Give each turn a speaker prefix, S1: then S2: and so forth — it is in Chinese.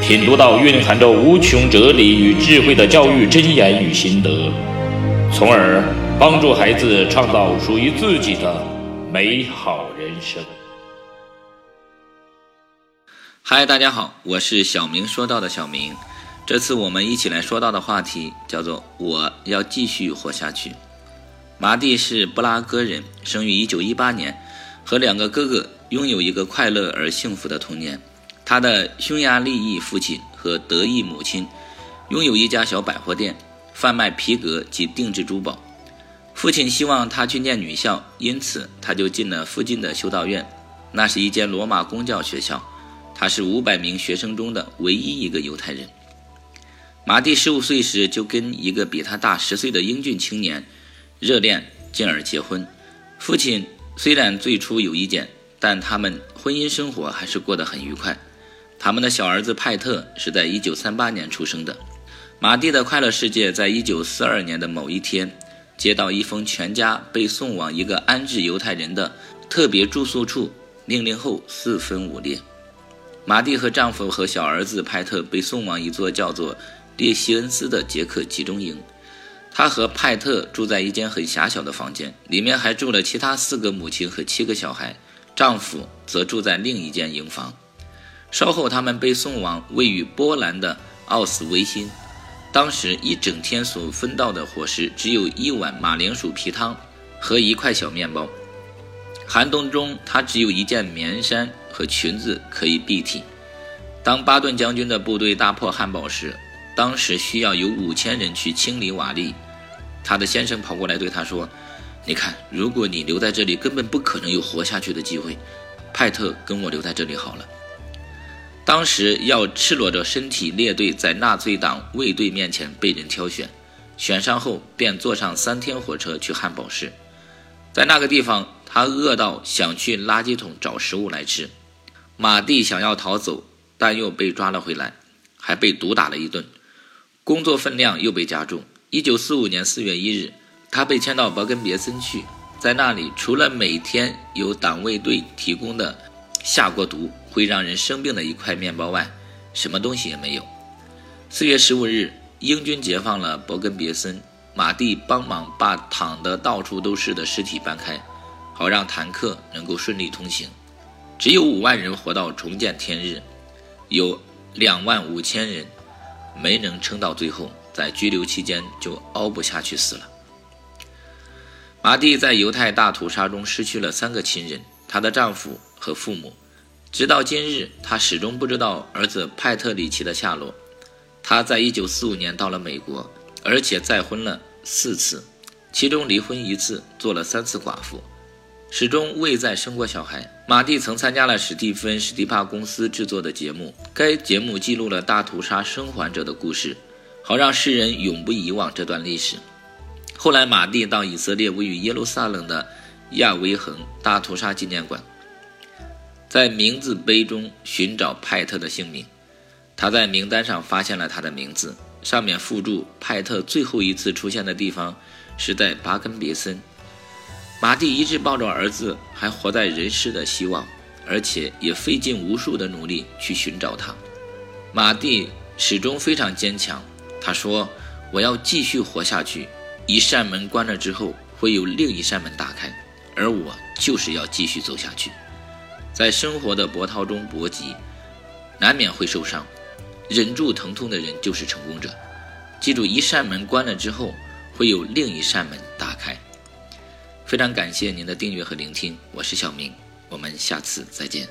S1: 品读到蕴含着无穷哲理与智慧的教育箴言与心得，从而帮助孩子创造属于自己的美好人生。
S2: 嗨，大家好，我是小明说到的小明。这次我们一起来说到的话题叫做“我要继续活下去”。马蒂是布拉格人，生于1918年，和两个哥哥拥有一个快乐而幸福的童年。他的匈牙利裔父亲和德裔母亲拥有一家小百货店，贩卖皮革及定制珠宝。父亲希望他去念女校，因此他就进了附近的修道院，那是一间罗马公教学校。他是五百名学生中的唯一一个犹太人。马蒂十五岁时就跟一个比他大十岁的英俊青年热恋，进而结婚。父亲虽然最初有意见，但他们婚姻生活还是过得很愉快。他们的小儿子派特是在一九三八年出生的。马蒂的快乐世界在一九四二年的某一天，接到一封全家被送往一个安置犹太人的特别住宿处命令后四分五裂。马蒂和丈夫和小儿子派特被送往一座叫做。列西恩斯的捷克集中营，他和派特住在一间很狭小的房间，里面还住了其他四个母亲和七个小孩，丈夫则住在另一间营房。稍后，他们被送往位于波兰的奥斯维辛，当时一整天所分到的伙食只有一碗马铃薯皮汤和一块小面包。寒冬中，他只有一件棉衫和裙子可以蔽体。当巴顿将军的部队大破汉堡时，当时需要有五千人去清理瓦砾，他的先生跑过来对他说：“你看，如果你留在这里，根本不可能有活下去的机会。派特跟我留在这里好了。”当时要赤裸着身体列队在纳粹党卫队面前被人挑选，选上后便坐上三天火车去汉堡市。在那个地方，他饿到想去垃圾桶找食物来吃。马蒂想要逃走，但又被抓了回来，还被毒打了一顿。工作分量又被加重。一九四五年四月一日，他被迁到伯根别森去，在那里除了每天由党卫队提供的下过毒会让人生病的一块面包外，什么东西也没有。四月十五日，英军解放了伯根别森，马蒂帮忙把躺得到处都是的尸体搬开，好让坦克能够顺利通行。只有五万人活到重见天日，有两万五千人。没能撑到最后，在拘留期间就熬不下去死了。马蒂在犹太大屠杀中失去了三个亲人，她的丈夫和父母。直到今日，他始终不知道儿子派特里奇的下落。他在一九四五年到了美国，而且再婚了四次，其中离婚一次，做了三次寡妇。始终未再生过小孩。马蒂曾参加了史蒂芬·史蒂帕公司制作的节目，该节目记录了大屠杀生还者的故事，好让世人永不遗忘这段历史。后来，马蒂到以色列位于耶路撒冷的亚维恒大屠杀纪念馆，在名字碑中寻找派特的姓名。他在名单上发现了他的名字，上面附注派特最后一次出现的地方是在巴根别森。马蒂一直抱着儿子还活在人世的希望，而且也费尽无数的努力去寻找他。马蒂始终非常坚强，他说：“我要继续活下去。一扇门关了之后，会有另一扇门打开，而我就是要继续走下去。在生活的波涛中搏击，难免会受伤，忍住疼痛的人就是成功者。记住，一扇门关了之后，会有另一扇门打开。”非常感谢您的订阅和聆听，我是小明，我们下次再见。